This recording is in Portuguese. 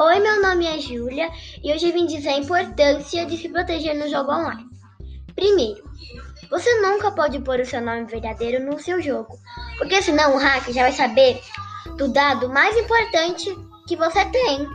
Oi, meu nome é Júlia e hoje eu vim dizer a importância de se proteger no jogo online. Primeiro, você nunca pode pôr o seu nome verdadeiro no seu jogo, porque senão o hacker já vai saber do dado mais importante que você tem.